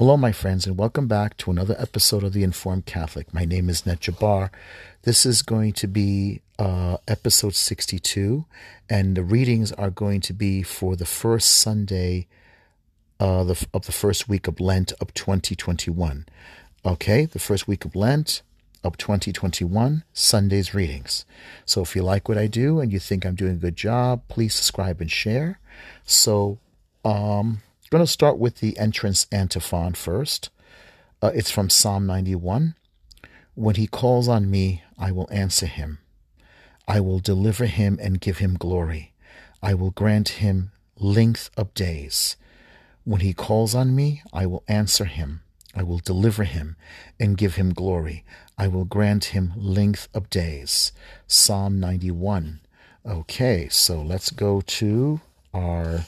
Hello, my friends, and welcome back to another episode of The Informed Catholic. My name is Ned Jabbar. This is going to be uh, episode 62, and the readings are going to be for the first Sunday uh, the, of the first week of Lent of 2021. Okay, the first week of Lent of 2021, Sunday's readings. So if you like what I do and you think I'm doing a good job, please subscribe and share. So, um, going to start with the entrance antiphon first. Uh, it's from Psalm 91. When he calls on me, I will answer him. I will deliver him and give him glory. I will grant him length of days. When he calls on me, I will answer him. I will deliver him and give him glory. I will grant him length of days. Psalm 91. Okay, so let's go to our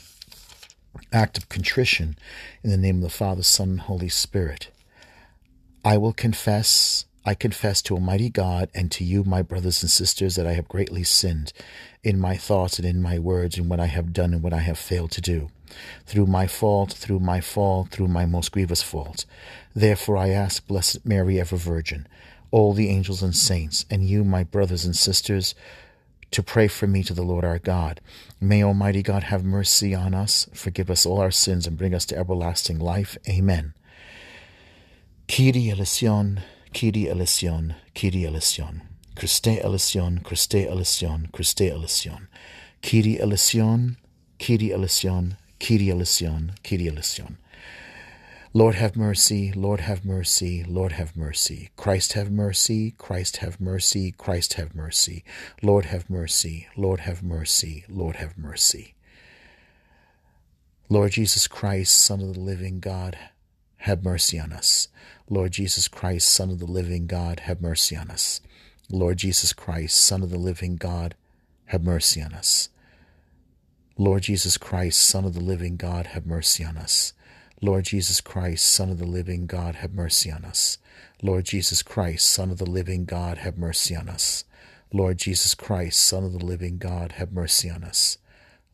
act of contrition in the name of the Father, Son, and Holy Spirit. I will confess, I confess to Almighty God and to you, my brothers and sisters, that I have greatly sinned in my thoughts and in my words, and what I have done and what I have failed to do. Through my fault, through my fault, through my most grievous fault. Therefore I ask Blessed Mary, ever Virgin, all the angels and saints, and you, my brothers and sisters, to pray for me to the Lord our God. May Almighty God have mercy on us, forgive us all our sins, and bring us to everlasting life. Amen. Kyrie eleison, Kyrie eleison, Kyrie eleison. Christe eleison, Christe eleison, Christe eleison. Kyrie eleison, Kyrie eleison, Kyrie eleison, Kyrie eleison. Lord have mercy, Lord have mercy, Lord have mercy. Christ have mercy, Christ have mercy, Christ have mercy. Lord have mercy, Lord have mercy, Lord have mercy. Lord Jesus Christ, Son of the living God, have mercy on us. Lord Jesus Christ, Son of the living God, have mercy on us. Lord Jesus Christ, Son of the living God, have mercy on us. Lord Jesus Christ, Son of the living God, have mercy on us. Lord Jesus Christ, Son of the living God, have mercy on us. Lord Jesus Christ, Son of the living God, have mercy on us. Lord Jesus Christ, Son of the living God, have mercy on us.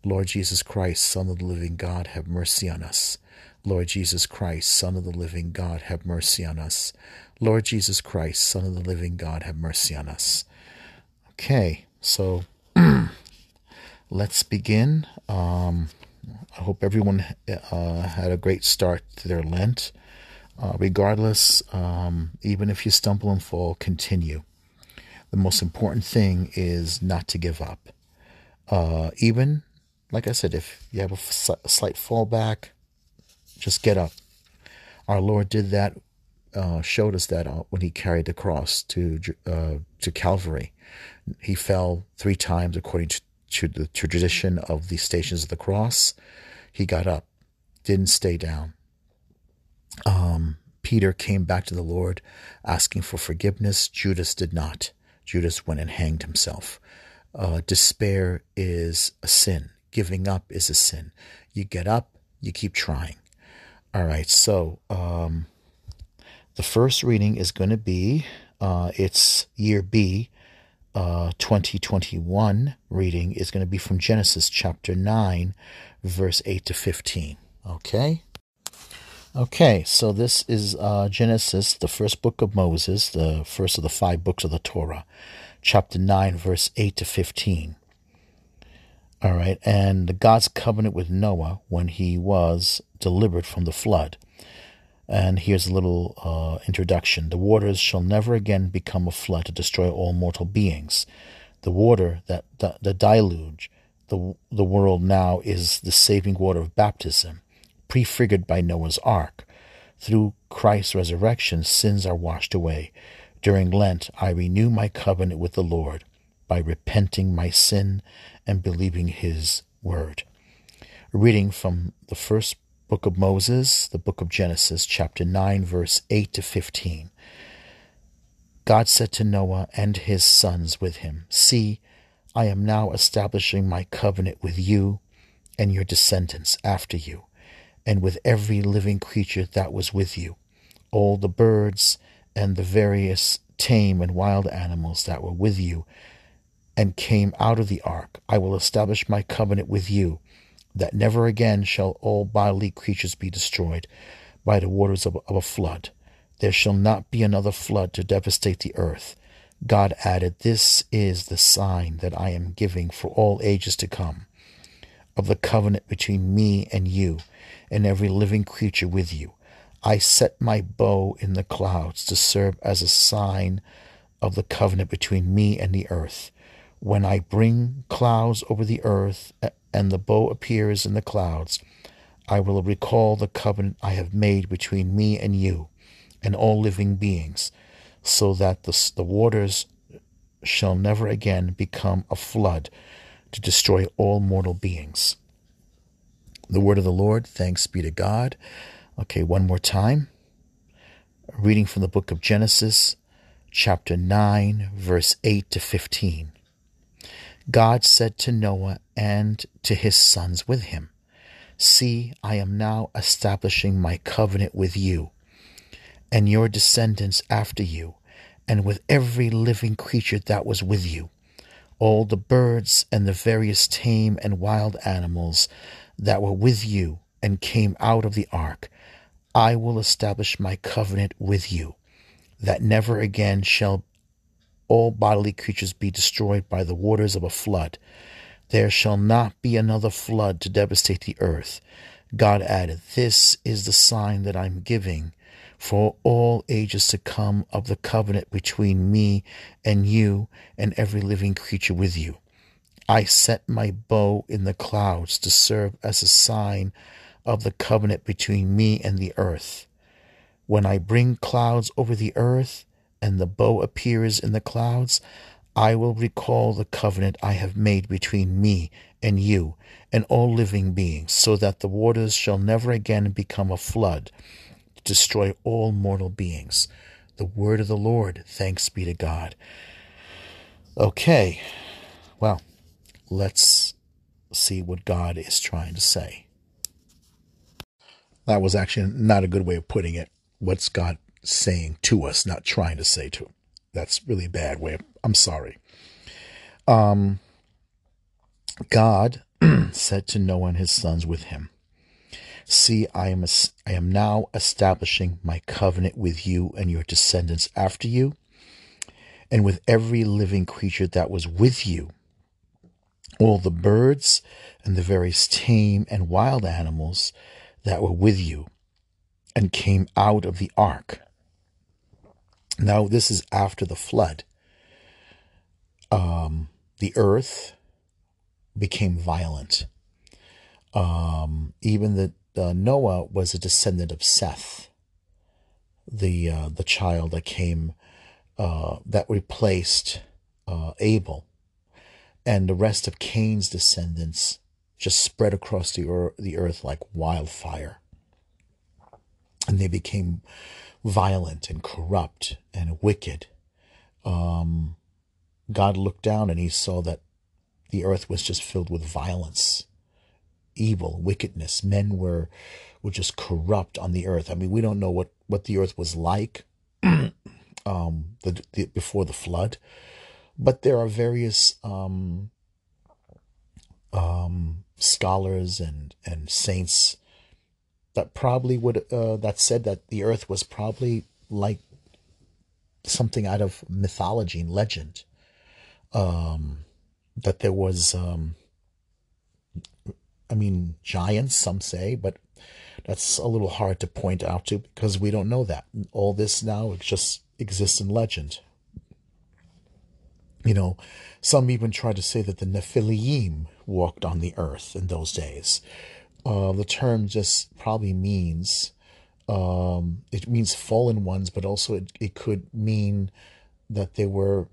Lord Jesus Christ, Son of the living God, have mercy on us. Lord Jesus Christ, Son of the living God, have mercy on us. Lord Jesus Christ, Son of the living God, have mercy on us. Okay, so let's begin. Um, I hope everyone uh, had a great start to their Lent. Uh, regardless, um, even if you stumble and fall, continue. The most important thing is not to give up. Uh, even, like I said, if you have a, f- a slight fallback, just get up. Our Lord did that, uh, showed us that uh, when He carried the cross to uh, to Calvary. He fell three times according to to the tradition of the stations of the cross. He got up, didn't stay down. Um, Peter came back to the Lord asking for forgiveness. Judas did not. Judas went and hanged himself. Uh, despair is a sin. Giving up is a sin. You get up, you keep trying. All right, so um, the first reading is going to be uh, it's year B, uh, 2021 reading is going to be from Genesis chapter 9, verse 8 to 15. Okay? Okay, so this is uh, Genesis, the first book of Moses, the first of the five books of the Torah, chapter 9, verse 8 to 15. All right, and the God's covenant with Noah when he was delivered from the flood. And here's a little uh, introduction. The waters shall never again become a flood to destroy all mortal beings. The water, that the, the deluge, the, the world now is the saving water of baptism, prefigured by Noah's ark. Through Christ's resurrection, sins are washed away. During Lent, I renew my covenant with the Lord by repenting my sin and believing his word. A reading from the first book of Moses, the book of Genesis, chapter 9, verse 8 to 15. God said to Noah and his sons with him, See, I am now establishing my covenant with you and your descendants after you, and with every living creature that was with you, all the birds and the various tame and wild animals that were with you and came out of the ark. I will establish my covenant with you that never again shall all bodily creatures be destroyed, by the waters of, of a flood. There shall not be another flood to devastate the earth. God added, This is the sign that I am giving for all ages to come, of the covenant between me and you, and every living creature with you. I set my bow in the clouds to serve as a sign of the covenant between me and the earth. When I bring clouds over the earth and the bow appears in the clouds, I will recall the covenant I have made between me and you and all living beings, so that the, the waters shall never again become a flood to destroy all mortal beings. The word of the Lord, thanks be to God. Okay, one more time. Reading from the book of Genesis, chapter 9, verse 8 to 15. God said to Noah and to his sons with him, See, I am now establishing my covenant with you and your descendants after you, and with every living creature that was with you, all the birds and the various tame and wild animals that were with you and came out of the ark. I will establish my covenant with you, that never again shall all bodily creatures be destroyed by the waters of a flood. There shall not be another flood to devastate the earth. God added, This is the sign that I'm giving for all ages to come of the covenant between me and you and every living creature with you. I set my bow in the clouds to serve as a sign of the covenant between me and the earth. When I bring clouds over the earth and the bow appears in the clouds, I will recall the covenant I have made between me and you and all living beings, so that the waters shall never again become a flood to destroy all mortal beings. The word of the Lord, thanks be to God. Okay, well, let's see what God is trying to say. That was actually not a good way of putting it. What's God saying to us, not trying to say to? That's really a bad way. I'm sorry. Um, God said to Noah and his sons with him, See, I am, a, I am now establishing my covenant with you and your descendants after you, and with every living creature that was with you, all the birds and the various tame and wild animals that were with you and came out of the ark. Now, this is after the flood. Um, the earth became violent. Um, even the uh, Noah was a descendant of Seth, the uh, the child that came uh, that replaced uh, Abel, and the rest of Cain's descendants just spread across the the earth like wildfire, and they became violent and corrupt and wicked. Um, God looked down and he saw that the earth was just filled with violence evil, wickedness. Men were were just corrupt on the earth. I mean, we don't know what what the earth was like um, the, the, before the flood, but there are various um, um, scholars and and saints that probably would uh, that said that the earth was probably like something out of mythology and legend. Um, that there was um, I mean, giants, some say, but that's a little hard to point out to because we don't know that. All this now it just exists in legend. You know, some even try to say that the Nephilim walked on the earth in those days. Uh, the term just probably means um, it means fallen ones, but also it, it could mean that they were,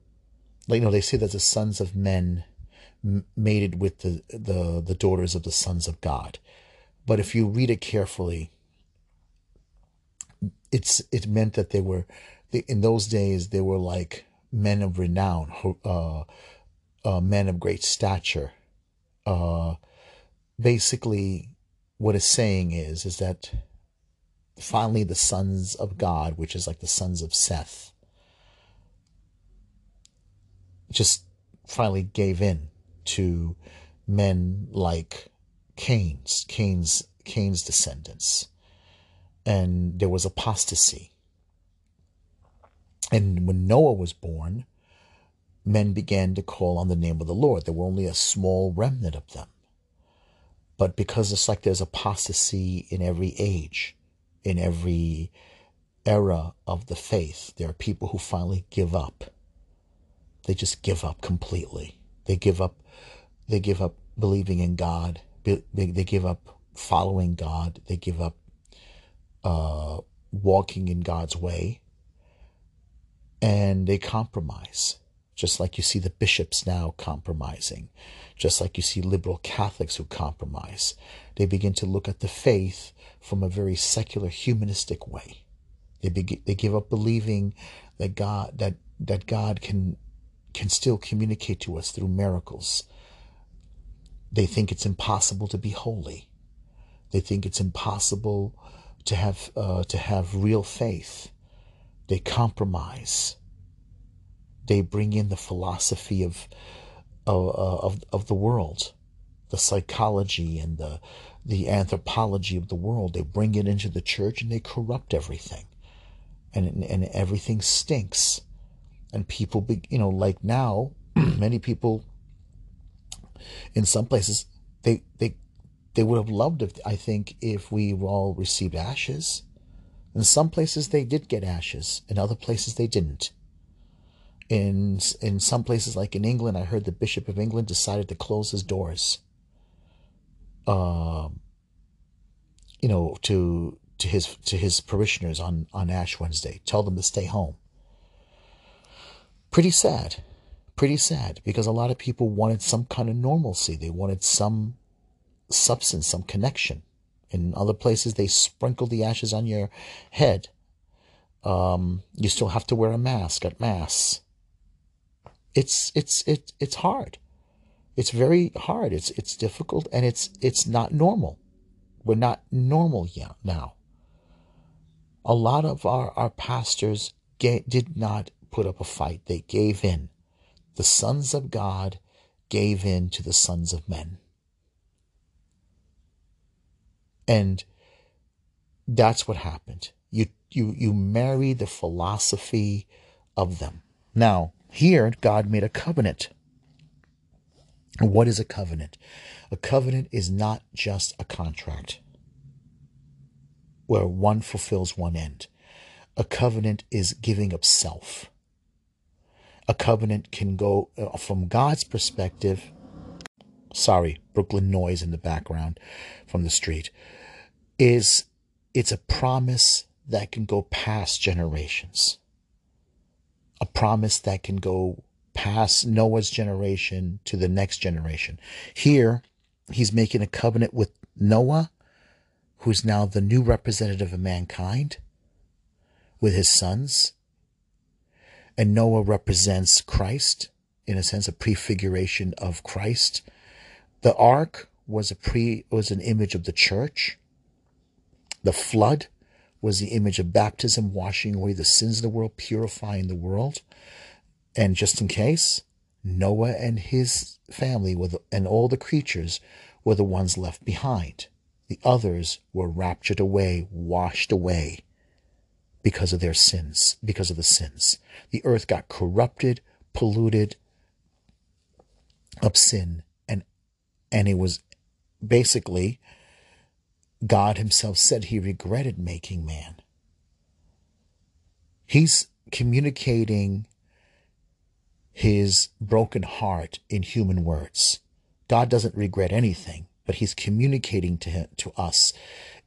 like, you know, they say that the sons of men mated with the, the, the daughters of the sons of God. But if you read it carefully, it's it meant that they were in those days they were like men of renown, uh, uh, men of great stature. Uh, basically, what it's saying is is that finally the sons of God, which is like the sons of Seth, just finally gave in to men like Cain's, Cain's, Cain's descendants. and there was apostasy. And when Noah was born, men began to call on the name of the Lord. There were only a small remnant of them. But because it's like there's apostasy in every age, in every era of the faith, there are people who finally give up. They just give up completely. They give up. They give up believing in God. They, they give up following God. They give up uh, walking in God's way. And they compromise, just like you see the bishops now compromising, just like you see liberal Catholics who compromise. They begin to look at the faith from a very secular, humanistic way. They begin, they give up believing that God that that God can can still communicate to us through miracles. They think it's impossible to be holy. They think it's impossible to have uh, to have real faith. They compromise. They bring in the philosophy of of uh, of, of the world, the psychology and the the anthropology of the world. They bring it into the church and they corrupt everything, and and everything stinks. And people, be, you know, like now, many people in some places they they they would have loved if I think if we all received ashes. In some places they did get ashes, in other places they didn't. In in some places like in England, I heard the Bishop of England decided to close his doors. Um, you know, to to his to his parishioners on on Ash Wednesday, tell them to stay home. Pretty sad, pretty sad because a lot of people wanted some kind of normalcy. They wanted some substance, some connection. In other places, they sprinkle the ashes on your head. Um, you still have to wear a mask at mass. It's it's it's it's hard. It's very hard. It's it's difficult, and it's it's not normal. We're not normal yet now. A lot of our our pastors did not put up a fight. They gave in. The sons of God gave in to the sons of men. And that's what happened. You you you marry the philosophy of them. Now, here God made a covenant. What is a covenant? A covenant is not just a contract where one fulfills one end. A covenant is giving up self. A covenant can go uh, from God's perspective. Sorry, Brooklyn noise in the background from the street is it's a promise that can go past generations. A promise that can go past Noah's generation to the next generation. Here, he's making a covenant with Noah, who's now the new representative of mankind, with his sons. And Noah represents Christ, in a sense, a prefiguration of Christ. The ark was a pre was an image of the church. The flood was the image of baptism, washing away the sins of the world, purifying the world. And just in case, Noah and his family the, and all the creatures were the ones left behind. The others were raptured away, washed away because of their sins, because of the sins. The earth got corrupted, polluted of sin, and and it was basically God Himself said He regretted making man. He's communicating His broken heart in human words. God doesn't regret anything, but He's communicating to him, to us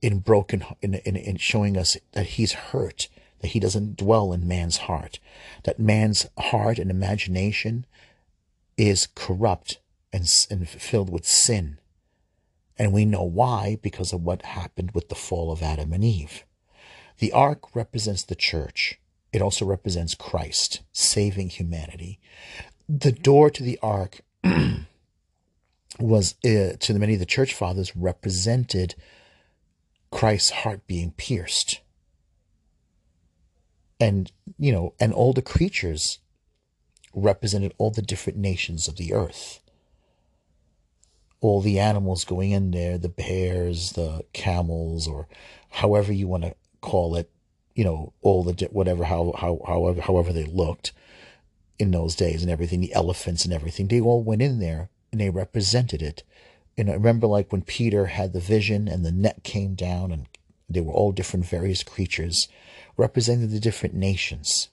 in broken in, in, in showing us that He's hurt, that He doesn't dwell in man's heart, that man's heart and imagination is corrupt and, and filled with sin and we know why because of what happened with the fall of Adam and Eve. The ark represents the church. It also represents Christ saving humanity. The door to the ark was, uh, to many of the church fathers, represented Christ's heart being pierced. And, you know, and all the creatures represented all the different nations of the earth all the animals going in there, the bears, the camels, or however you want to call it, you know, all the whatever how how however however they looked in those days and everything, the elephants and everything, they all went in there and they represented it. And I remember like when Peter had the vision and the net came down and they were all different various creatures representing the different nations.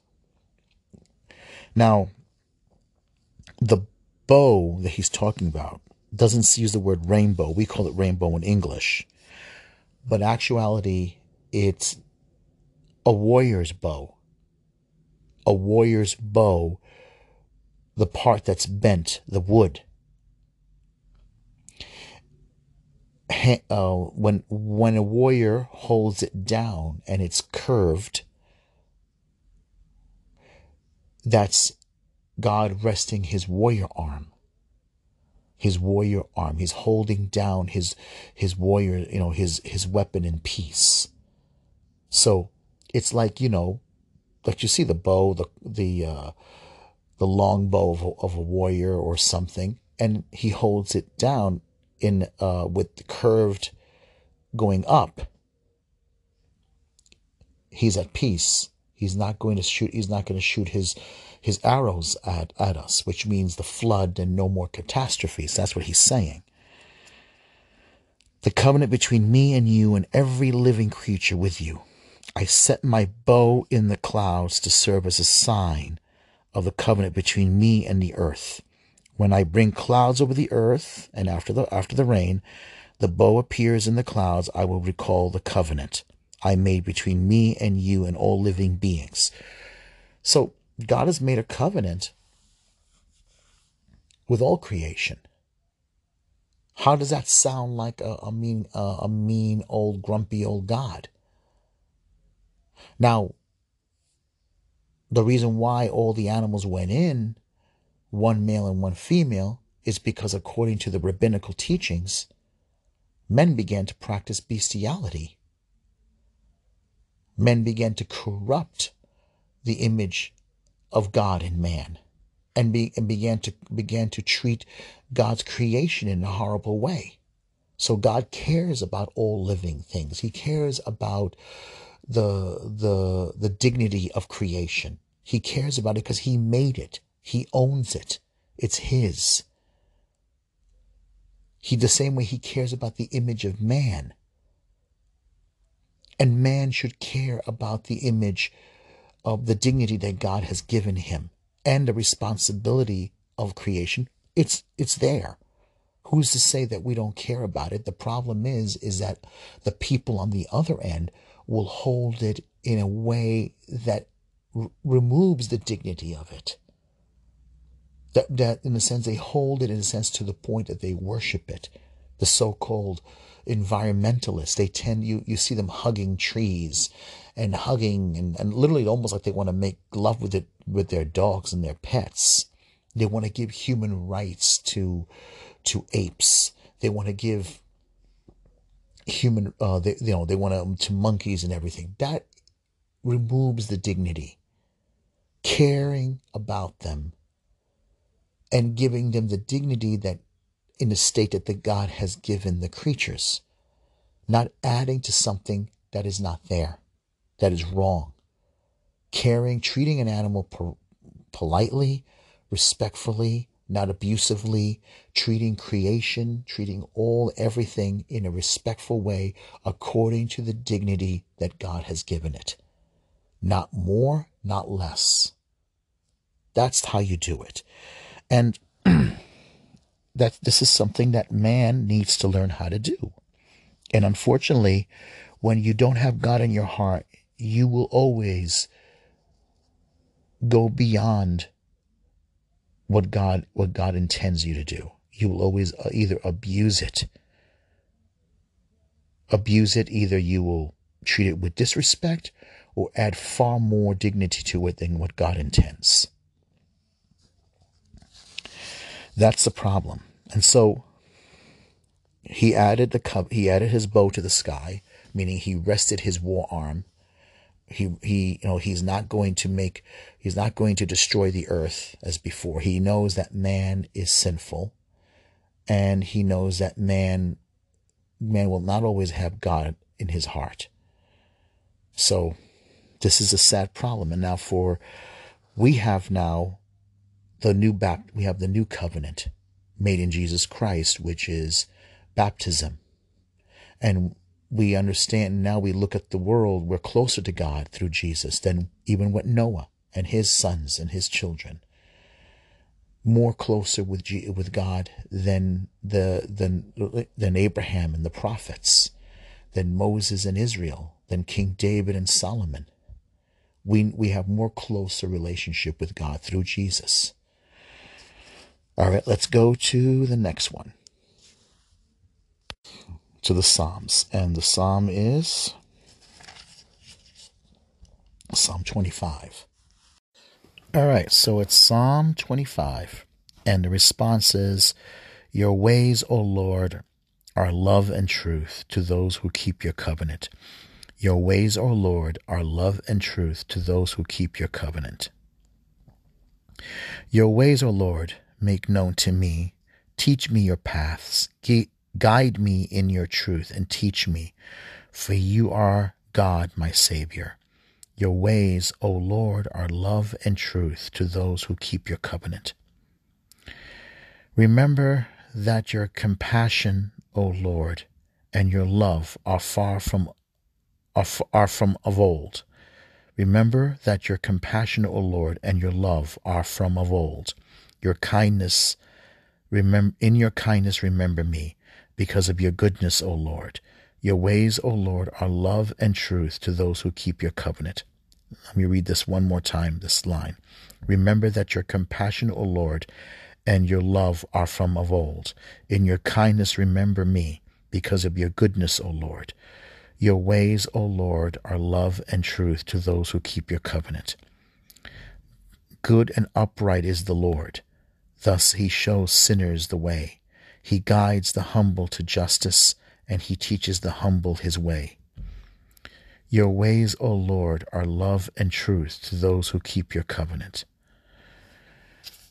Now, the bow that he's talking about doesn't use the word rainbow. We call it rainbow in English. But actuality, it's a warrior's bow. A warrior's bow, the part that's bent, the wood. Uh, when when a warrior holds it down and it's curved, that's God resting his warrior arm. His warrior arm. He's holding down his his warrior, you know, his his weapon in peace. So it's like, you know, like you see the bow, the the uh the long bow of a, of a warrior or something, and he holds it down in uh with the curved going up. He's at peace. He's not going to shoot he's not going to shoot his his arrows at, at us, which means the flood and no more catastrophes. That's what he's saying. The covenant between me and you and every living creature with you. I set my bow in the clouds to serve as a sign of the covenant between me and the earth. When I bring clouds over the earth, and after the after the rain, the bow appears in the clouds, I will recall the covenant I made between me and you and all living beings. So God has made a covenant with all creation. How does that sound like a, a mean, uh, a mean old grumpy old God? Now, the reason why all the animals went in, one male and one female, is because according to the rabbinical teachings, men began to practice bestiality. Men began to corrupt the image of God and man and, be, and began to began to treat God's creation in a horrible way. So God cares about all living things. He cares about the the the dignity of creation. He cares about it because he made it. He owns it. It's his. He the same way he cares about the image of man. And man should care about the image of the dignity that God has given him and the responsibility of creation, it's it's there. Who's to say that we don't care about it? The problem is is that the people on the other end will hold it in a way that r- removes the dignity of it. That, that in a sense they hold it in a sense to the point that they worship it. The so-called environmentalists, they tend you you see them hugging trees and hugging and, and literally almost like they want to make love with it with their dogs and their pets. They want to give human rights to to apes. They want to give human uh they you know they want to um, to monkeys and everything. That removes the dignity. Caring about them and giving them the dignity that in the state that God has given the creatures, not adding to something that is not there that is wrong. Caring, treating an animal po- politely, respectfully, not abusively, treating creation, treating all, everything in a respectful way according to the dignity that God has given it. Not more, not less. That's how you do it. And that this is something that man needs to learn how to do. And unfortunately, when you don't have God in your heart, you will always go beyond what God what God intends you to do. You will always uh, either abuse it. Abuse it either you will treat it with disrespect or add far more dignity to it than what God intends. That's the problem. And so he added the he added his bow to the sky, meaning he rested his war arm he he you know he's not going to make he's not going to destroy the earth as before he knows that man is sinful and he knows that man man will not always have god in his heart So this is a sad problem. And now for we have now the new bapt we have the new covenant made in Jesus Christ, which is baptism. And we understand now we look at the world, we're closer to God through Jesus than even what Noah and his sons and his children. More closer with G, with God than the than than Abraham and the prophets, than Moses and Israel, than King David and Solomon. We we have more closer relationship with God through Jesus. All right, let's go to the next one to the Psalms. And the Psalm is Psalm 25. All right, so it's Psalm 25. And the response is Your ways, O Lord, are love and truth to those who keep your covenant. Your ways, O Lord, are love and truth to those who keep your covenant. Your ways, O Lord, make known to me. Teach me your paths. Guide me in your truth and teach me, for you are God, my Savior. Your ways, O Lord, are love and truth to those who keep your covenant. Remember that your compassion, O Lord, and your love are far from are, are from of old. Remember that your compassion, O Lord, and your love are from of old. Your kindness, remember in your kindness remember me, because of your goodness, O Lord. Your ways, O Lord, are love and truth to those who keep your covenant. Let me read this one more time, this line. Remember that your compassion, O Lord, and your love are from of old. In your kindness remember me, because of your goodness, O Lord. Your ways, O Lord, are love and truth to those who keep your covenant. Good and upright is the Lord. Thus he shows sinners the way. He guides the humble to justice, and he teaches the humble his way. Your ways, O Lord, are love and truth to those who keep your covenant.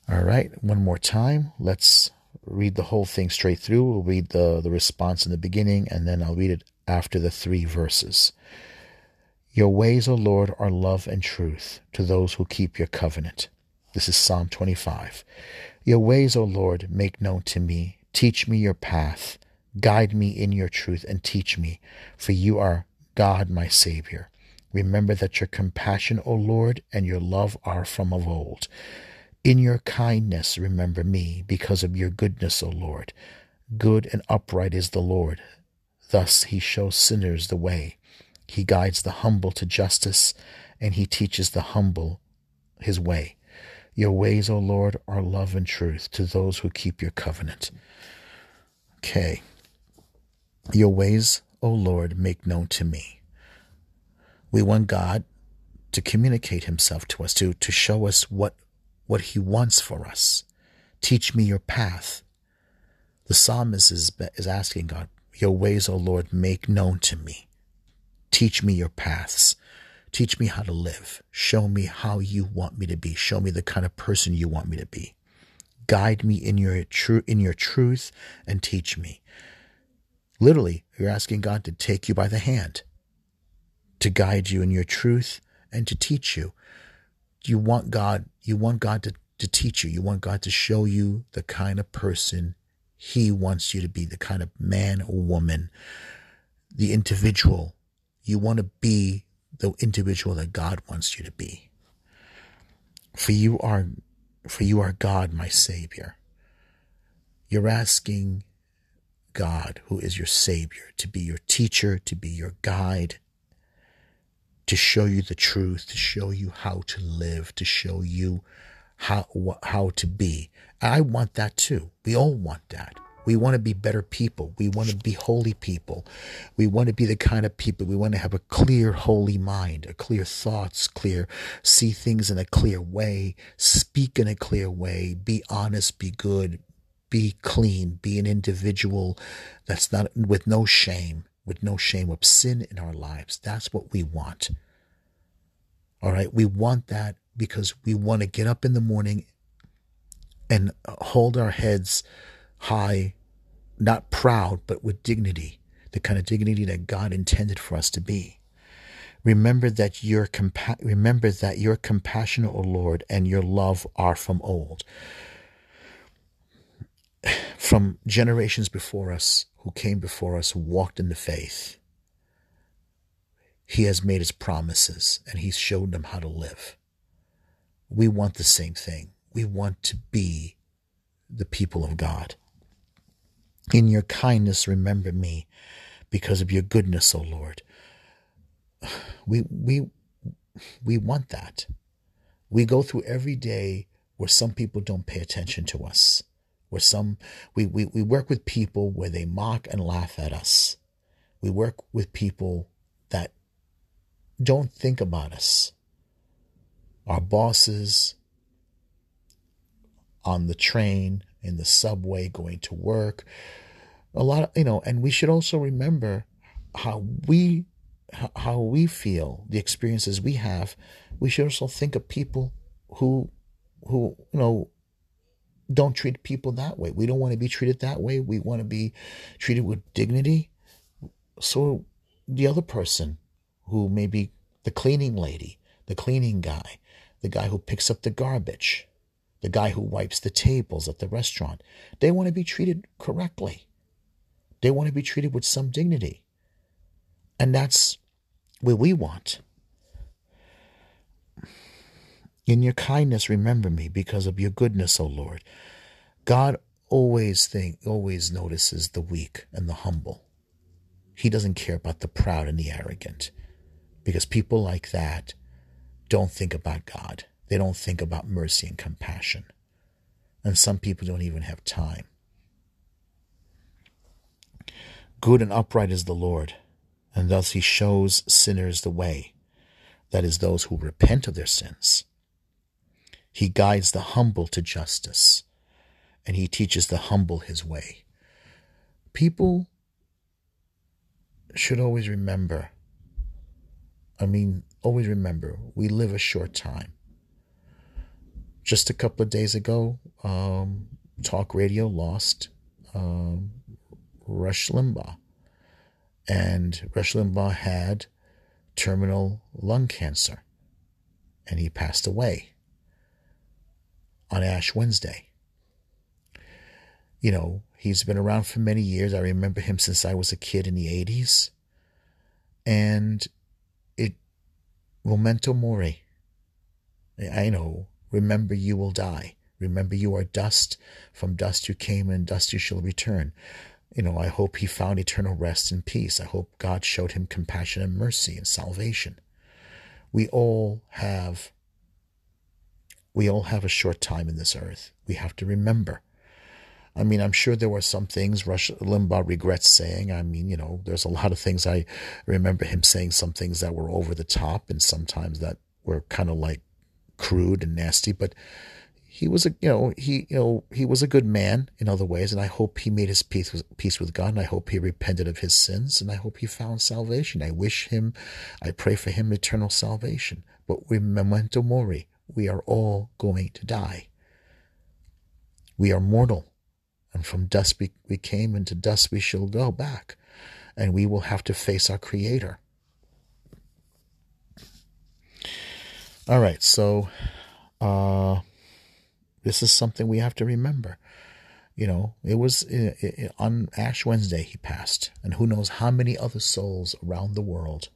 All right, one more time. Let's read the whole thing straight through. We'll read the, the response in the beginning, and then I'll read it after the three verses. Your ways, O Lord, are love and truth to those who keep your covenant. This is Psalm 25. Your ways, O Lord, make known to me. Teach me your path. Guide me in your truth and teach me, for you are God, my Savior. Remember that your compassion, O Lord, and your love are from of old. In your kindness, remember me, because of your goodness, O Lord. Good and upright is the Lord. Thus he shows sinners the way. He guides the humble to justice, and he teaches the humble his way. Your ways, O Lord, are love and truth to those who keep your covenant. Okay. Your ways, O Lord, make known to me. We want God to communicate himself to us, to, to show us what, what he wants for us. Teach me your path. The psalmist is, is asking God, Your ways, O Lord, make known to me. Teach me your paths. Teach me how to live. Show me how you want me to be. Show me the kind of person you want me to be. Guide me in your true in your truth and teach me. Literally, you're asking God to take you by the hand, to guide you in your truth and to teach you. You want God, you want God to, to teach you. You want God to show you the kind of person He wants you to be, the kind of man or woman, the individual. You want to be the individual that God wants you to be. For you are for you are God, my Savior. You're asking God, who is your Savior, to be your teacher, to be your guide, to show you the truth, to show you how to live, to show you how, how to be. I want that too. We all want that. We want to be better people. We want to be holy people. We want to be the kind of people, we want to have a clear, holy mind, a clear thoughts, clear, see things in a clear way, speak in a clear way, be honest, be good, be clean, be an individual that's not with no shame, with no shame of sin in our lives. That's what we want. All right. We want that because we want to get up in the morning and hold our heads high, not proud, but with dignity, the kind of dignity that God intended for us to be. Remember that your compa- remember that your compassion, O Lord, and your love are from old. From generations before us, who came before us, walked in the faith. He has made his promises and he's showed them how to live. We want the same thing. We want to be the people of God. In your kindness, remember me because of your goodness, O Lord. We, we, we want that. We go through every day where some people don't pay attention to us, where some, we, we, we work with people where they mock and laugh at us. We work with people that don't think about us. Our bosses on the train, in the subway, going to work. A lot of, you know, and we should also remember how we how we feel, the experiences we have. We should also think of people who who, you know, don't treat people that way. We don't want to be treated that way. We want to be treated with dignity. So the other person who may be the cleaning lady, the cleaning guy, the guy who picks up the garbage, the guy who wipes the tables at the restaurant. They want to be treated correctly. They want to be treated with some dignity. And that's what we want. In your kindness, remember me because of your goodness, O Lord. God always think, always notices the weak and the humble. He doesn't care about the proud and the arrogant because people like that don't think about God. They don't think about mercy and compassion. And some people don't even have time. Good and upright is the Lord, and thus he shows sinners the way, that is, those who repent of their sins. He guides the humble to justice, and he teaches the humble his way. People should always remember I mean, always remember, we live a short time. Just a couple of days ago, um, talk radio lost um, Rush Limbaugh. And Rush Limbaugh had terminal lung cancer. And he passed away on Ash Wednesday. You know, he's been around for many years. I remember him since I was a kid in the 80s. And it, Memento mori. I know. Remember you will die. Remember you are dust. From dust you came, and dust you shall return. You know, I hope he found eternal rest and peace. I hope God showed him compassion and mercy and salvation. We all have we all have a short time in this earth. We have to remember I mean, I'm sure there were some things Rush Limbaugh regrets saying. I mean, you know, there's a lot of things I remember him saying some things that were over the top and sometimes that were kind of like crude and nasty, but he was a you know he you know he was a good man in other ways and i hope he made his peace with, peace with god and i hope he repented of his sins and i hope he found salvation i wish him i pray for him eternal salvation but we memento mori we are all going to die we are mortal and from dust we, we came, and to dust we shall go back. And we will have to face our Creator. All right, so uh, this is something we have to remember. You know, it was it, it, on Ash Wednesday he passed, and who knows how many other souls around the world,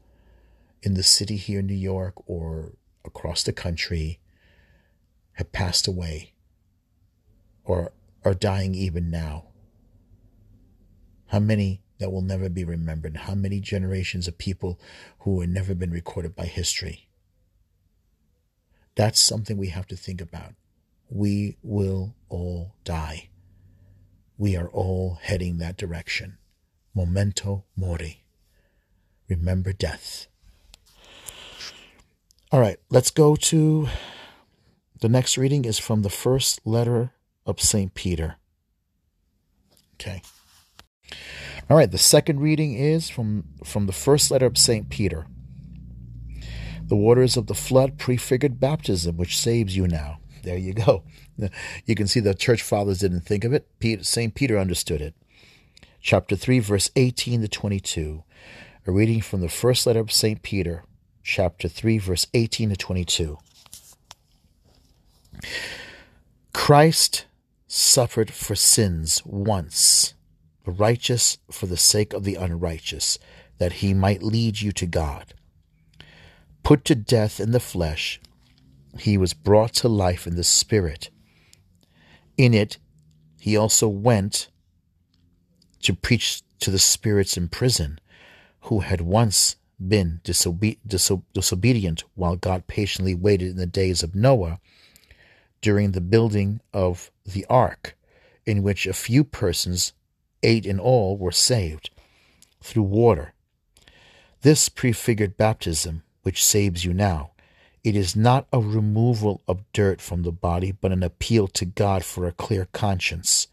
in the city here in New York or across the country, have passed away or are dying even now? How many that will never be remembered? How many generations of people who have never been recorded by history? That's something we have to think about. We will all die. We are all heading that direction. Memento mori. Remember death. All right, let's go to the next reading is from the first letter of St. Peter. Okay. All right, the second reading is from, from the first letter of St. Peter. The waters of the flood prefigured baptism, which saves you now. There you go. You can see the church fathers didn't think of it. St. Peter understood it. Chapter 3, verse 18 to 22. A reading from the first letter of St. Peter, chapter 3, verse 18 to 22. Christ suffered for sins once, the righteous for the sake of the unrighteous, that he might lead you to God. Put to death in the flesh, he was brought to life in the spirit. In it, he also went to preach to the spirits in prison, who had once been disobe- diso- disobedient while God patiently waited in the days of Noah during the building of the ark, in which a few persons, eight in all, were saved through water. This prefigured baptism, which saves you now. It is not a removal of dirt from the body, but an appeal to God for a clear conscience.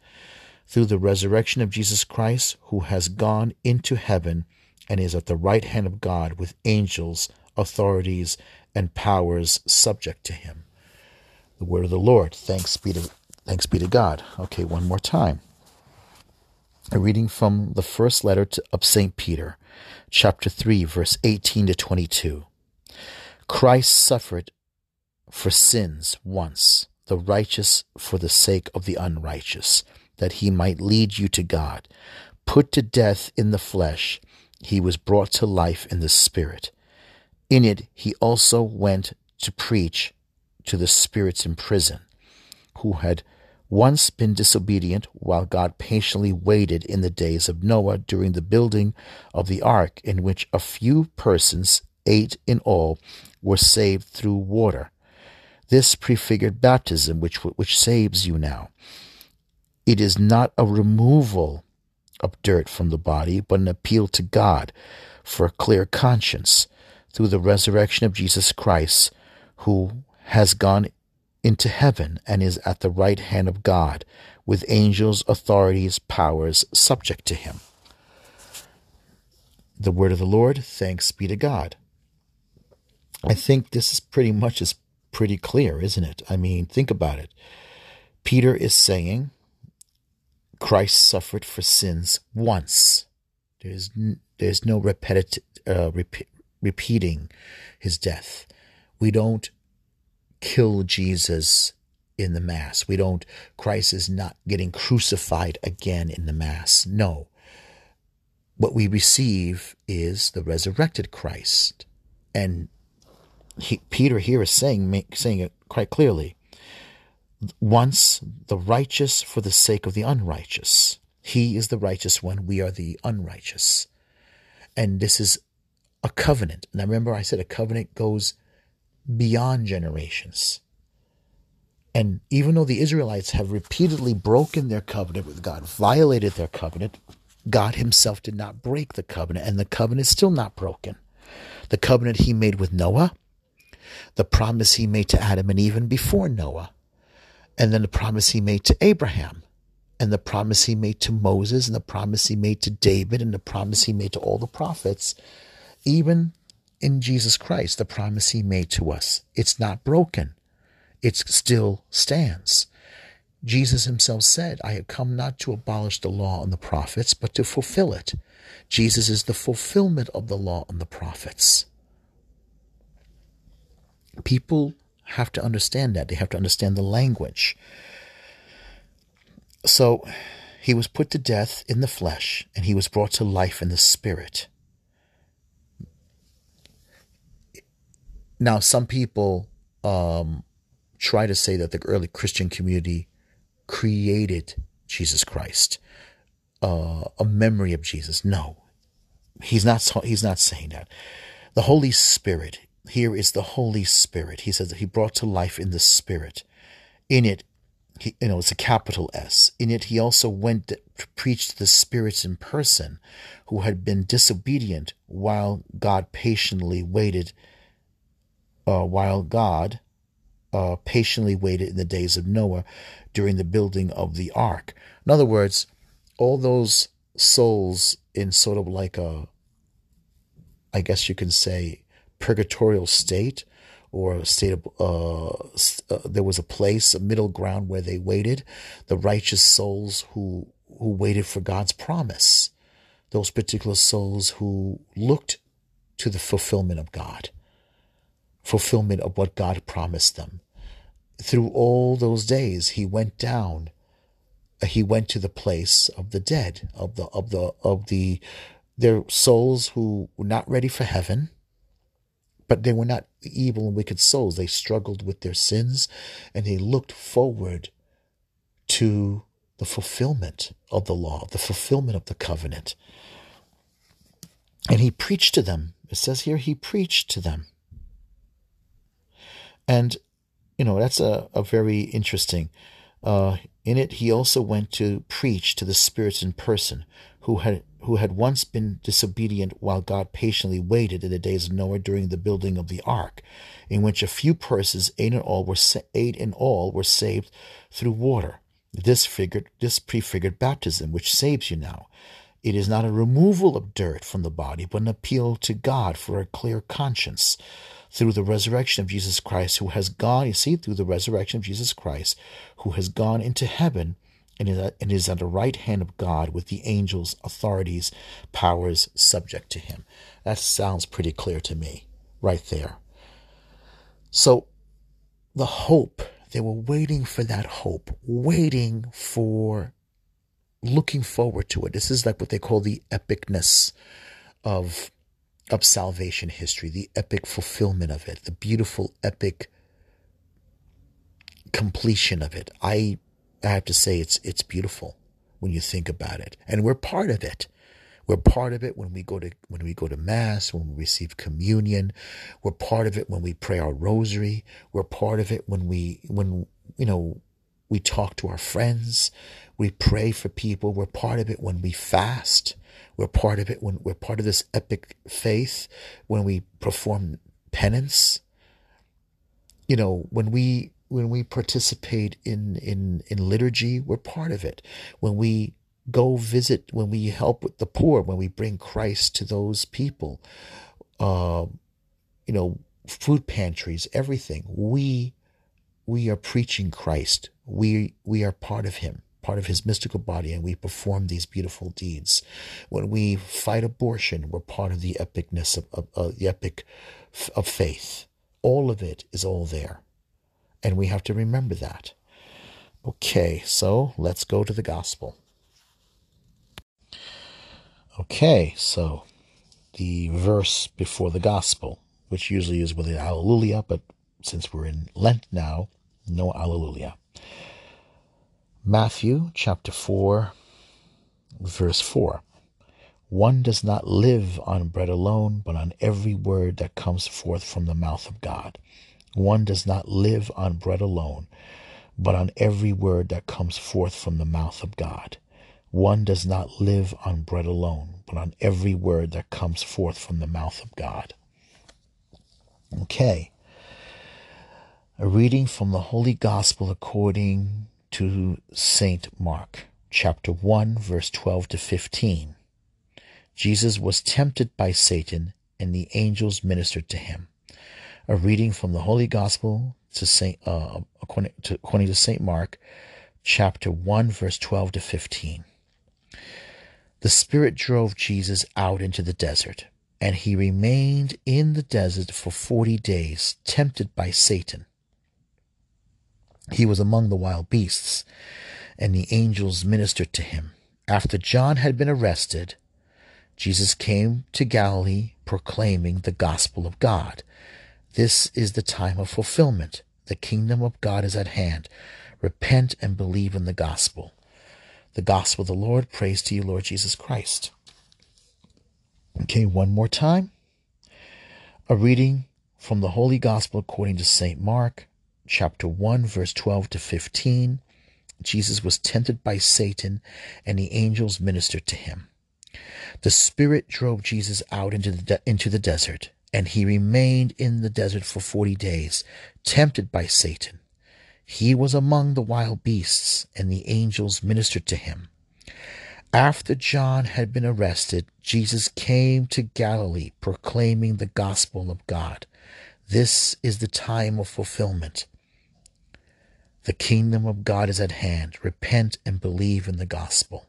Through the resurrection of Jesus Christ, who has gone into heaven and is at the right hand of God with angels, authorities, and powers subject to him. The word of the Lord. Thanks be to thanks be to God. Okay, one more time. A reading from the first letter to, of St. Peter, chapter 3, verse 18 to 22. Christ suffered for sins once, the righteous for the sake of the unrighteous, that he might lead you to God. Put to death in the flesh, he was brought to life in the Spirit. In it, he also went to preach to the spirits in prison, who had once been disobedient while God patiently waited in the days of Noah during the building of the ark, in which a few persons, eight in all, were saved through water. This prefigured baptism, which, which saves you now. It is not a removal of dirt from the body, but an appeal to God for a clear conscience through the resurrection of Jesus Christ, who has gone into heaven and is at the right hand of God, with angels, authorities, powers subject to him. The word of the Lord, thanks be to God. I think this is pretty much is pretty clear, isn't it? I mean, think about it. Peter is saying Christ suffered for sins once. There's there's no repetitive uh, rep- repeating his death. We don't kill Jesus in the Mass. We don't, Christ is not getting crucified again in the Mass. No. What we receive is the resurrected Christ. And he, Peter here is saying, make, saying it quite clearly. Once the righteous for the sake of the unrighteous. He is the righteous one. We are the unrighteous. And this is a covenant. Now, remember I said a covenant goes beyond generations. And even though the Israelites have repeatedly broken their covenant with God, violated their covenant, God Himself did not break the covenant, and the covenant is still not broken. The covenant He made with Noah, the promise He made to Adam and even before Noah, and then the promise He made to Abraham, and the promise He made to Moses, and the promise He made to David, and the promise He made to all the prophets, even in Jesus Christ, the promise he made to us. It's not broken. It still stands. Jesus himself said, I have come not to abolish the law and the prophets, but to fulfill it. Jesus is the fulfillment of the law and the prophets. People have to understand that. They have to understand the language. So he was put to death in the flesh, and he was brought to life in the spirit. Now, some people um, try to say that the early Christian community created Jesus Christ, uh, a memory of Jesus. No, he's not. He's not saying that. The Holy Spirit here is the Holy Spirit. He says that He brought to life in the Spirit. In it, he, you know, it's a capital S. In it, He also went to preach to the spirits in person, who had been disobedient, while God patiently waited uh, while God uh, patiently waited in the days of Noah during the building of the ark. In other words, all those souls in sort of like a, I guess you can say, purgatorial state or a state of, uh, uh, there was a place, a middle ground where they waited, the righteous souls who, who waited for God's promise, those particular souls who looked to the fulfillment of God fulfillment of what God promised them. Through all those days, he went down. He went to the place of the dead, of the of the of the their souls who were not ready for heaven, but they were not evil and wicked souls. They struggled with their sins and they looked forward to the fulfillment of the law, the fulfillment of the covenant. And he preached to them. It says here he preached to them. And, you know, that's a, a very interesting. Uh, in it, he also went to preach to the spirits in person who had who had once been disobedient while God patiently waited in the days of Noah during the building of the ark, in which a few persons, eight in all, were eight in all, were saved through water. This figured this prefigured baptism, which saves you now. It is not a removal of dirt from the body, but an appeal to God for a clear conscience through the resurrection of Jesus Christ, who has gone, you see, through the resurrection of Jesus Christ, who has gone into heaven and is at the right hand of God with the angels, authorities, powers subject to him. That sounds pretty clear to me, right there. So, the hope, they were waiting for that hope, waiting for looking forward to it. This is like what they call the epicness of of salvation history, the epic fulfillment of it, the beautiful epic completion of it. I I have to say it's it's beautiful when you think about it. And we're part of it. We're part of it when we go to when we go to mass, when we receive communion. We're part of it when we pray our rosary. We're part of it when we when you know we talk to our friends. We pray for people. We're part of it when we fast. We're part of it when we're part of this epic faith, when we perform penance. You know, when we when we participate in, in, in liturgy, we're part of it. When we go visit, when we help with the poor, when we bring Christ to those people, uh, you know, food pantries, everything, we we are preaching Christ. We we are part of Him, part of His mystical body, and we perform these beautiful deeds. When we fight abortion, we're part of the epicness of, of, of the epic of faith. All of it is all there, and we have to remember that. Okay, so let's go to the gospel. Okay, so the verse before the gospel, which usually is with an Alleluia, but since we're in Lent now, no Alleluia. Matthew chapter 4, verse 4. One does not live on bread alone, but on every word that comes forth from the mouth of God. One does not live on bread alone, but on every word that comes forth from the mouth of God. One does not live on bread alone, but on every word that comes forth from the mouth of God. Okay. A reading from the Holy Gospel according to St. Mark, chapter 1, verse 12 to 15. Jesus was tempted by Satan, and the angels ministered to him. A reading from the Holy Gospel to Saint, uh, according, to, according to St. Mark, chapter 1, verse 12 to 15. The Spirit drove Jesus out into the desert, and he remained in the desert for forty days, tempted by Satan. He was among the wild beasts, and the angels ministered to him. After John had been arrested, Jesus came to Galilee proclaiming the gospel of God. This is the time of fulfillment. The kingdom of God is at hand. Repent and believe in the gospel. The gospel of the Lord. Praise to you, Lord Jesus Christ. Okay, one more time. A reading from the Holy Gospel according to St. Mark, chapter 1, verse 12 to 15, Jesus was tempted by Satan, and the angels ministered to him. The Spirit drove Jesus out into the, de- into the desert, and he remained in the desert for forty days, tempted by Satan. He was among the wild beasts, and the angels ministered to him. After John had been arrested, Jesus came to Galilee proclaiming the gospel of God. This is the time of fulfillment. The kingdom of God is at hand. Repent and believe in the gospel.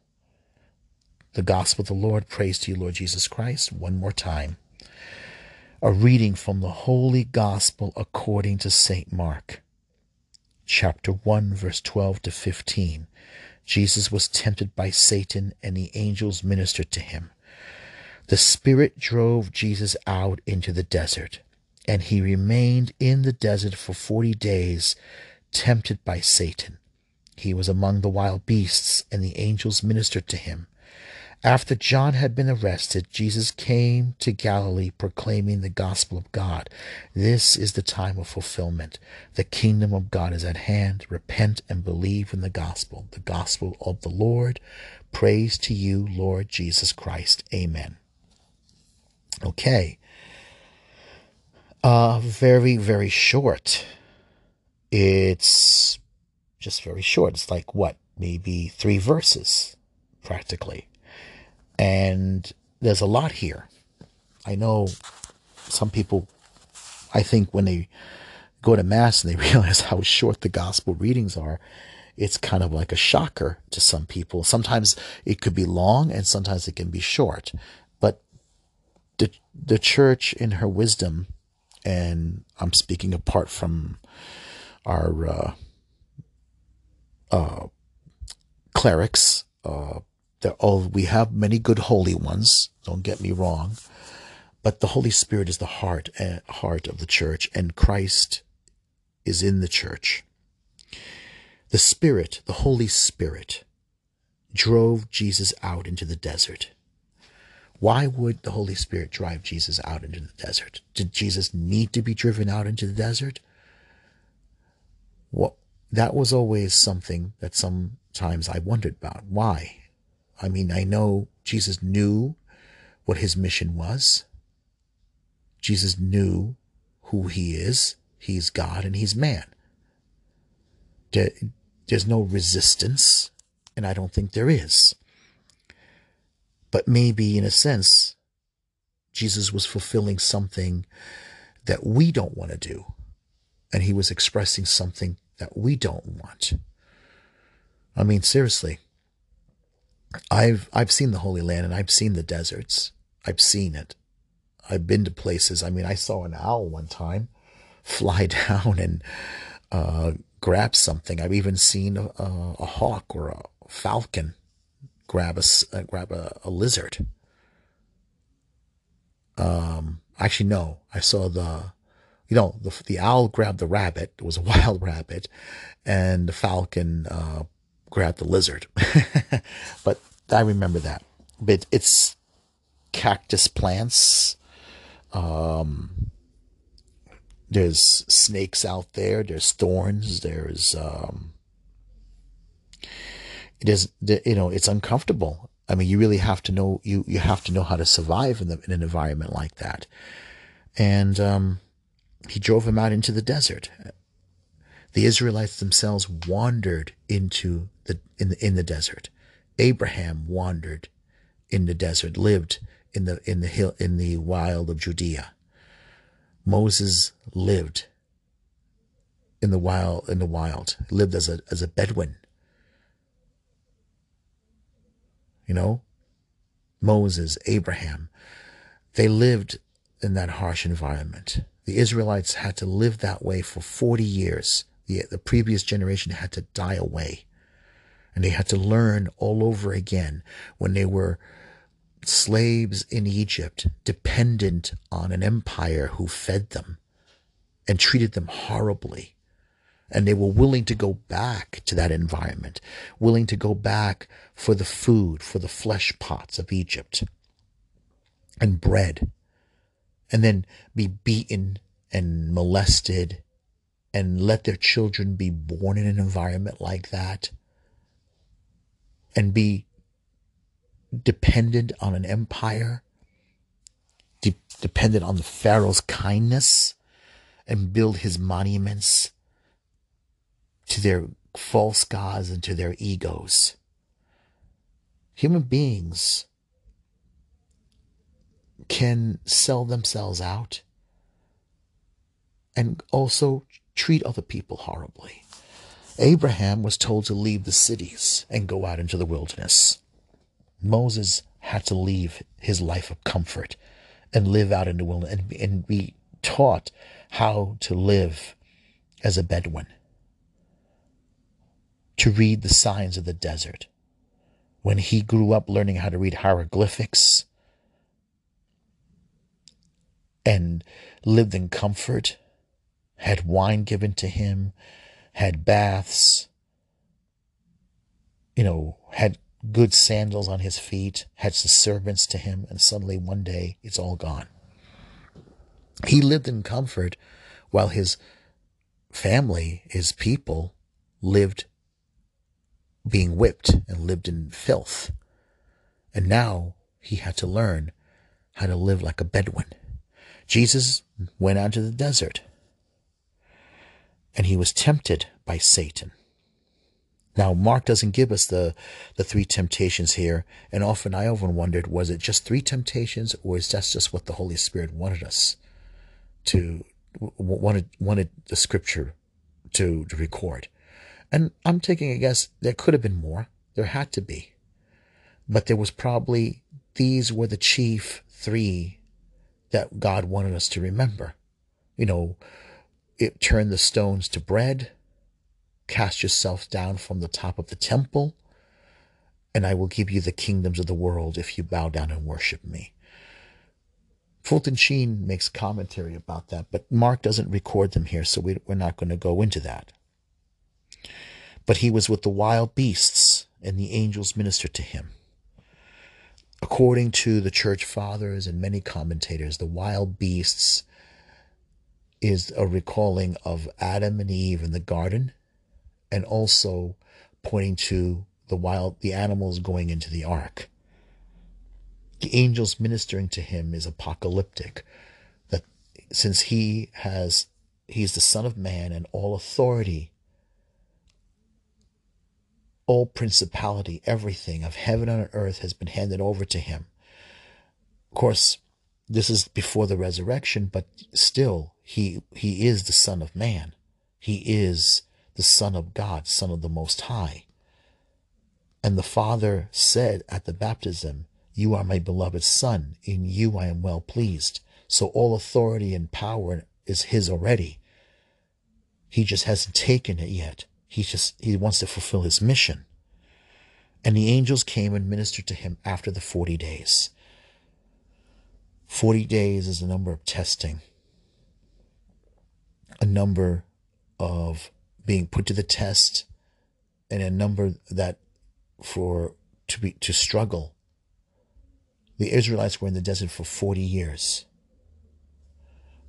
The gospel of the Lord. Praise to you, Lord Jesus Christ. One more time. A reading from the Holy Gospel according to St. Mark, chapter 1, verse 12 to 15. Jesus was tempted by Satan, and the angels ministered to him. The Spirit drove Jesus out into the desert, and he remained in the desert for forty days, tempted by Satan. He was among the wild beasts, and the angels ministered to him. After John had been arrested, Jesus came to Galilee proclaiming the gospel of God. This is the time of fulfillment. The kingdom of God is at hand. Repent and believe in the gospel, the gospel of the Lord. Praise to you, Lord Jesus Christ. Amen. Okay. Uh, very, very short. It's just very short. It's like what? Maybe three verses, practically. And there's a lot here. I know some people, I think when they go to Mass and they realize how short the gospel readings are, it's kind of like a shocker to some people. Sometimes it could be long and sometimes it can be short. But the, the church, in her wisdom, and I'm speaking apart from our uh, uh, clerics, all, we have many good holy ones, don't get me wrong, but the Holy Spirit is the heart, uh, heart of the church, and Christ is in the church. The Spirit, the Holy Spirit, drove Jesus out into the desert. Why would the Holy Spirit drive Jesus out into the desert? Did Jesus need to be driven out into the desert? Well, that was always something that sometimes I wondered about. Why? I mean, I know Jesus knew what his mission was. Jesus knew who he is. He's God and he's man. There's no resistance, and I don't think there is. But maybe, in a sense, Jesus was fulfilling something that we don't want to do, and he was expressing something that we don't want. I mean, seriously, I've I've seen the Holy Land and I've seen the deserts. I've seen it. I've been to places. I mean, I saw an owl one time fly down and uh, grab something. I've even seen a, a, hawk or a falcon grab a uh, grab a, a lizard. Um, actually, no. I saw the, you know, the the owl grabbed the rabbit. It was a wild rabbit, and the falcon uh, grab the lizard. but I remember that. But it's cactus plants. Um, there's snakes out there. There's thorns. There's um, it is you know it's uncomfortable. I mean, you really have to know you you have to know how to survive in, the, in an environment like that. And um, he drove him out into the desert. The Israelites themselves wandered into the in the in the desert. Abraham wandered in the desert, lived in the in the hill in the wild of Judea. Moses lived in the wild in the wild, lived as a as a Bedouin. You know? Moses, Abraham, they lived in that harsh environment. The Israelites had to live that way for 40 years the, the previous generation had to die away. And they had to learn all over again when they were slaves in Egypt, dependent on an empire who fed them and treated them horribly. And they were willing to go back to that environment, willing to go back for the food, for the flesh pots of Egypt and bread, and then be beaten and molested and let their children be born in an environment like that and be dependent on an empire, de- dependent on the Pharaoh's kindness, and build his monuments to their false gods and to their egos. Human beings can sell themselves out and also treat other people horribly. Abraham was told to leave the cities and go out into the wilderness. Moses had to leave his life of comfort and live out in the wilderness and, and be taught how to live as a Bedouin, to read the signs of the desert. When he grew up learning how to read hieroglyphics and lived in comfort, had wine given to him, had baths, you know, had good sandals on his feet, had servants to him, and suddenly one day it's all gone. He lived in comfort while his family, his people, lived being whipped and lived in filth. And now he had to learn how to live like a Bedouin. Jesus went out to the desert and he was tempted by Satan. Now, Mark doesn't give us the, the three temptations here, and often I often wondered, was it just three temptations, or is that just what the Holy Spirit wanted us to wanted wanted the Scripture to, to record? And I'm taking a guess there could have been more. There had to be, but there was probably these were the chief three that God wanted us to remember. You know, it turned the stones to bread Cast yourself down from the top of the temple, and I will give you the kingdoms of the world if you bow down and worship me. Fulton Sheen makes commentary about that, but Mark doesn't record them here, so we, we're not going to go into that. But he was with the wild beasts, and the angels ministered to him. According to the church fathers and many commentators, the wild beasts is a recalling of Adam and Eve in the garden and also pointing to the wild the animals going into the ark. The angels ministering to him is apocalyptic. That since he has he's the Son of Man and all authority, all principality, everything of heaven and earth has been handed over to him. Of course, this is before the resurrection, but still he he is the Son of Man. He is the Son of God, Son of the Most High. And the Father said at the baptism, You are my beloved Son, in you I am well pleased. So all authority and power is His already. He just hasn't taken it yet. He just he wants to fulfill his mission. And the angels came and ministered to him after the 40 days. 40 days is a number of testing, a number of being put to the test and a number that for to be to struggle. The israelites were in the desert for 40 years.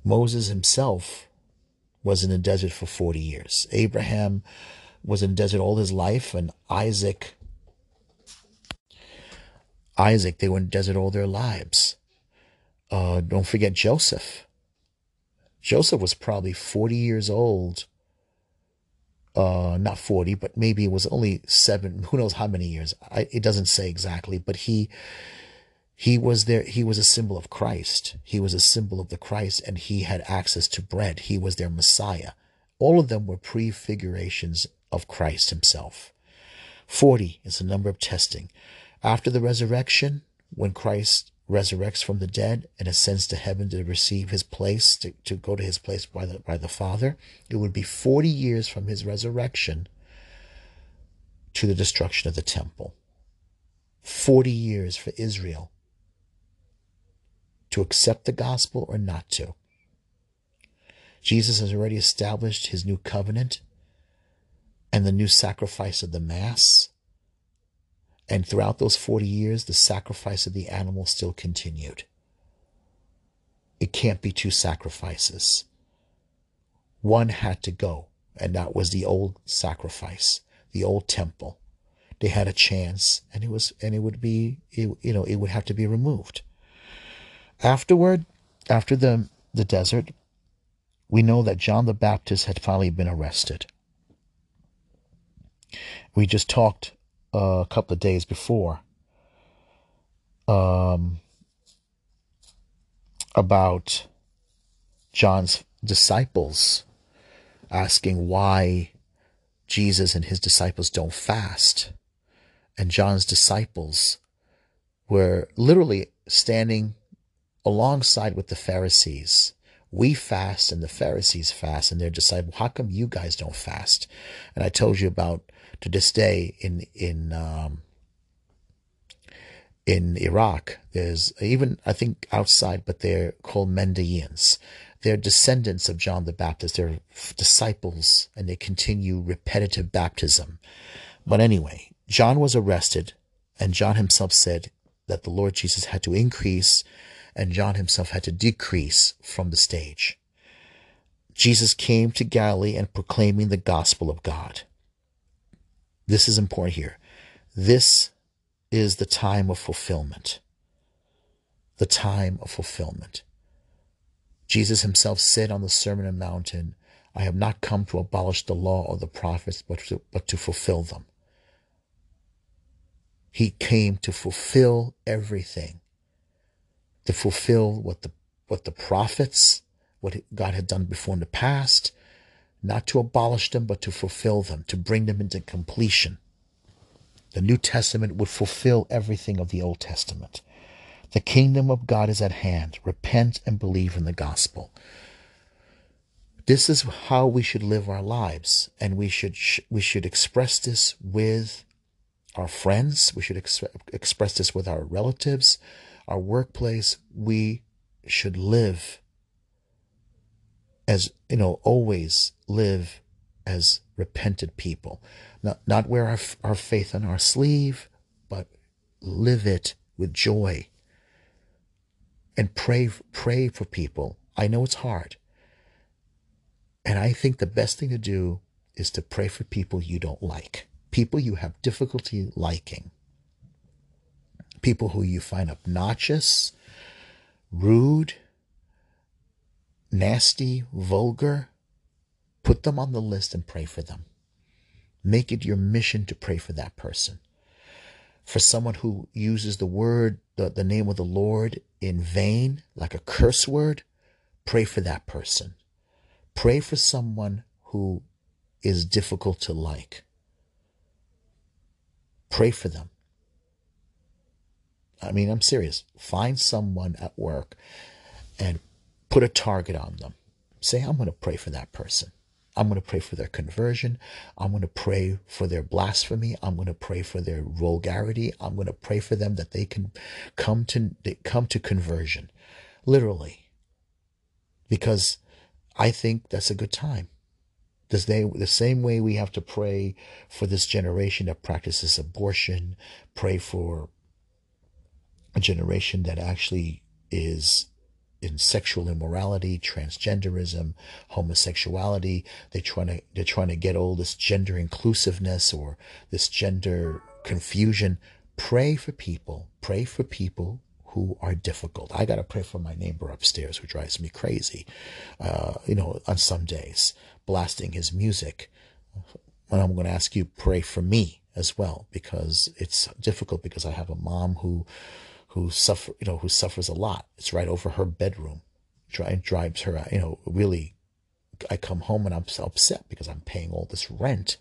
Moses himself was in the desert for 40 years. Abraham was in the desert all his life and isaac isaac they were in the desert all their lives. Uh, don't forget joseph joseph was probably 40 years old uh, not 40, but maybe it was only seven, who knows how many years. I, it doesn't say exactly, but he, he was there. He was a symbol of Christ. He was a symbol of the Christ and he had access to bread. He was their Messiah. All of them were prefigurations of Christ himself. 40 is the number of testing. After the resurrection, when Christ resurrects from the dead and ascends to heaven to receive his place, to, to go to his place by the, by the Father, it would be 40 years from his resurrection to the destruction of the temple. 40 years for Israel to accept the gospel or not to. Jesus has already established his new covenant and the new sacrifice of the Mass and throughout those 40 years, the sacrifice of the animal still continued. It can't be two sacrifices. One had to go, and that was the old sacrifice, the old temple. They had a chance, and it was, and it would be, it, you know, it would have to be removed. Afterward, after the the desert, we know that John the Baptist had finally been arrested. We just talked a couple of days before um, about John's disciples asking why Jesus and his disciples don't fast. And John's disciples were literally standing alongside with the Pharisees. We fast and the Pharisees fast and their disciples. How come you guys don't fast? And I told you about to this day in in um, in Iraq. There's even I think outside, but they're called Mandaeans. They're descendants of John the Baptist. They're disciples, and they continue repetitive baptism. But anyway, John was arrested, and John himself said that the Lord Jesus had to increase and John himself had to decrease from the stage. Jesus came to Galilee and proclaiming the gospel of God. This is important here. This is the time of fulfillment. The time of fulfillment. Jesus himself said on the Sermon on the Mountain, I have not come to abolish the law or the prophets, but to, but to fulfill them. He came to fulfill everything to fulfill what the what the prophets, what God had done before in the past, not to abolish them, but to fulfill them, to bring them into completion. The New Testament would fulfill everything of the Old Testament. The kingdom of God is at hand. Repent and believe in the gospel. This is how we should live our lives, and we should we should express this with our friends. We should ex- express this with our relatives, our workplace, we should live as, you know, always live as repented people. Not, not wear our, our faith on our sleeve, but live it with joy. And pray, pray for people. I know it's hard. And I think the best thing to do is to pray for people you don't like, people you have difficulty liking people who you find obnoxious, rude, nasty, vulgar, put them on the list and pray for them. Make it your mission to pray for that person. For someone who uses the word, the, the name of the Lord in vain, like a curse word, pray for that person. Pray for someone who is difficult to like. Pray for them. I mean, I'm serious. Find someone at work and put a target on them. Say, I'm going to pray for that person. I'm going to pray for their conversion. I'm going to pray for their blasphemy. I'm going to pray for their vulgarity. I'm going to pray for them that they can come to come to conversion, literally. Because I think that's a good time. The, the same way we have to pray for this generation that practices abortion, pray for a generation that actually is in sexual immorality, transgenderism, homosexuality. They trying to they're trying to get all this gender inclusiveness or this gender confusion. Pray for people. Pray for people who are difficult. I got to pray for my neighbor upstairs who drives me crazy. Uh, you know, on some days, blasting his music. And I'm to ask you pray for me as well because it's difficult because I have a mom who who suffer, you know, who suffers a lot. It's right over her bedroom. It drives her, you know, really. I come home and I'm upset because I'm paying all this rent,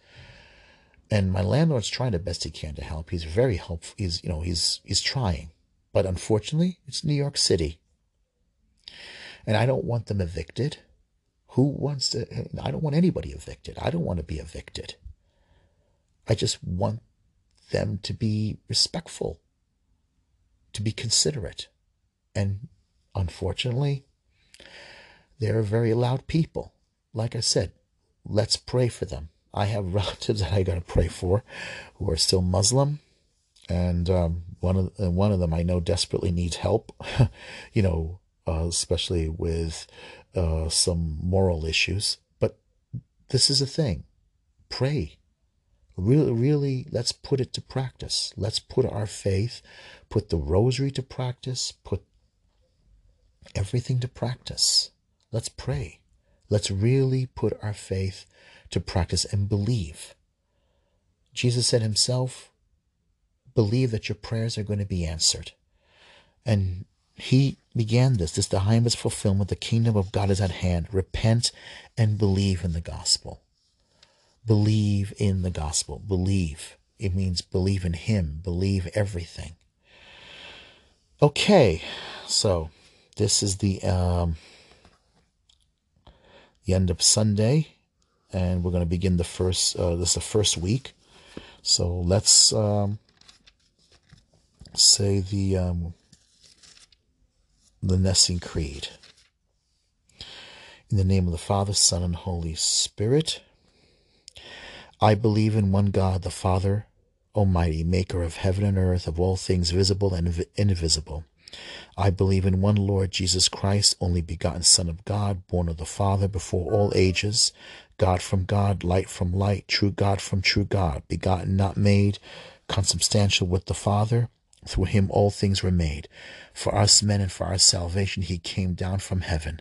and my landlord's trying the best he can to help. He's very helpful. He's, you know, he's he's trying, but unfortunately, it's New York City, and I don't want them evicted. Who wants to? I don't want anybody evicted. I don't want to be evicted. I just want them to be respectful to be considerate. And unfortunately, they're very loud people. Like I said, let's pray for them. I have relatives that I got to pray for who are still Muslim. And um, one of uh, one of them I know desperately needs help, you know, uh, especially with uh, some moral issues. But this is a thing. Pray really, really, let's put it to practice. Let's put our faith, put the rosary to practice, put everything to practice. Let's pray. Let's really put our faith to practice and believe. Jesus said himself, believe that your prayers are going to be answered. And he began this, this the highest fulfillment, the kingdom of God is at hand. Repent and believe in the gospel. Believe in the gospel. Believe. It means believe in Him. Believe everything. Okay, so this is the um, the end of Sunday, and we're going to begin the first. Uh, this is the first week, so let's um, say the um, the Nicene Creed. In the name of the Father, Son, and Holy Spirit. I believe in one God, the Father Almighty, maker of heaven and earth, of all things visible and invisible. I believe in one Lord Jesus Christ, only begotten Son of God, born of the Father before all ages, God from God, light from light, true God from true God, begotten, not made, consubstantial with the Father. Through him all things were made. For us men and for our salvation he came down from heaven,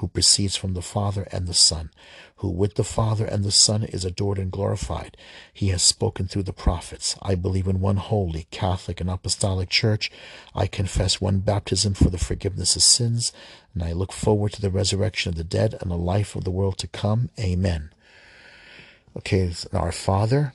who proceeds from the Father and the Son, who with the Father and the Son is adored and glorified. He has spoken through the prophets. I believe in one holy, Catholic, and Apostolic Church. I confess one baptism for the forgiveness of sins, and I look forward to the resurrection of the dead and the life of the world to come. Amen. Okay, our Father,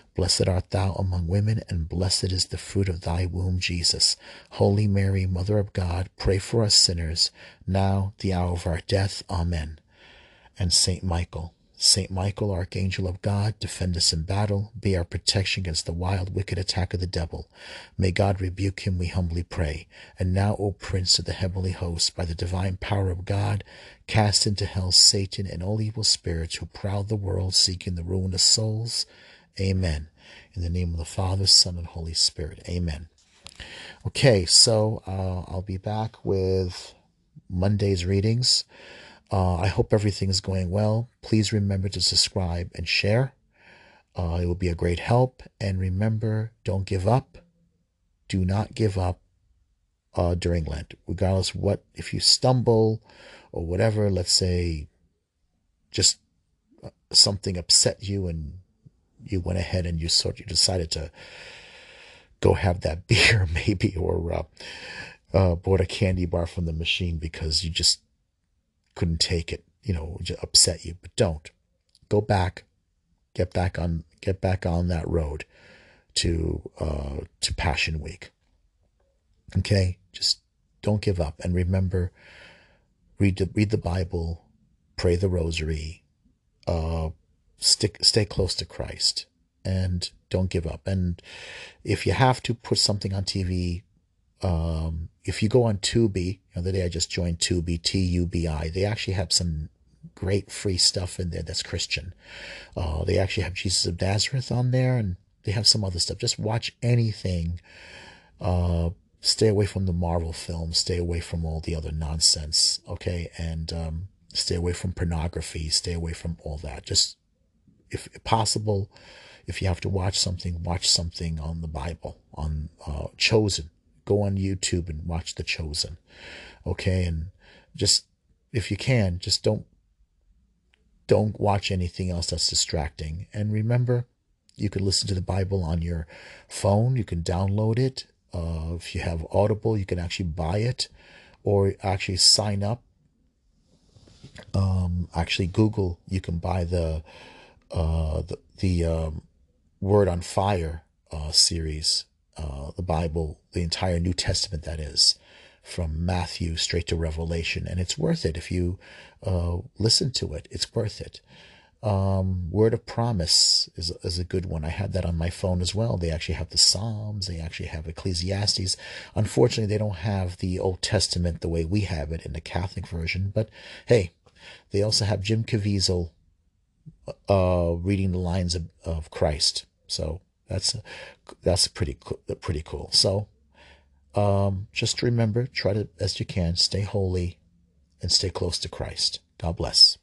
Blessed art thou among women, and blessed is the fruit of thy womb, Jesus. Holy Mary, Mother of God, pray for us sinners, now the hour of our death. Amen. And Saint Michael, Saint Michael, Archangel of God, defend us in battle, be our protection against the wild, wicked attack of the devil. May God rebuke him, we humbly pray. And now, O Prince of the heavenly host, by the divine power of God, cast into hell Satan and all evil spirits who prowl the world seeking the ruin of souls. Amen. In the name of the Father, Son, and Holy Spirit. Amen. Okay, so uh, I'll be back with Monday's readings. Uh, I hope everything is going well. Please remember to subscribe and share. Uh, it will be a great help. And remember, don't give up. Do not give up uh, during Lent, regardless what. If you stumble or whatever, let's say, just uh, something upset you and you went ahead and you sort you decided to go have that beer maybe or uh, uh, bought a candy bar from the machine because you just couldn't take it you know just upset you but don't. Go back get back on get back on that road to uh, to passion week. Okay? Just don't give up. And remember read the, read the bible pray the rosary uh, stick stay close to Christ and don't give up. And if you have to put something on TV, um, if you go on Tubi, the other day I just joined Tubi, T U B I. They actually have some great free stuff in there that's Christian. Uh, they actually have Jesus of Nazareth on there, and they have some other stuff. Just watch anything. Uh, stay away from the Marvel films. Stay away from all the other nonsense. Okay, and um, stay away from pornography. Stay away from all that. Just if possible, if you have to watch something, watch something on the Bible, on uh, Chosen. Go on YouTube and watch The Chosen. Okay, and just if you can, just don't don't watch anything else that's distracting. And remember, you can listen to the Bible on your phone. You can download it. Uh, if you have Audible, you can actually buy it or actually sign up. Um, actually, Google, you can buy the uh, the, the um, Word on Fire uh, series, uh, the Bible, the entire New Testament, that is, from Matthew straight to Revelation. And it's worth it if you uh, listen to it. It's worth it. Um, Word of Promise is, is a good one. I had that on my phone as well. They actually have the Psalms. They actually have Ecclesiastes. Unfortunately, they don't have the Old Testament the way we have it in the Catholic version. But hey, they also have Jim Caviezel uh, reading the lines of, of Christ. So that's that's pretty pretty cool. So um, just remember, try to as you can stay holy and stay close to Christ. God bless.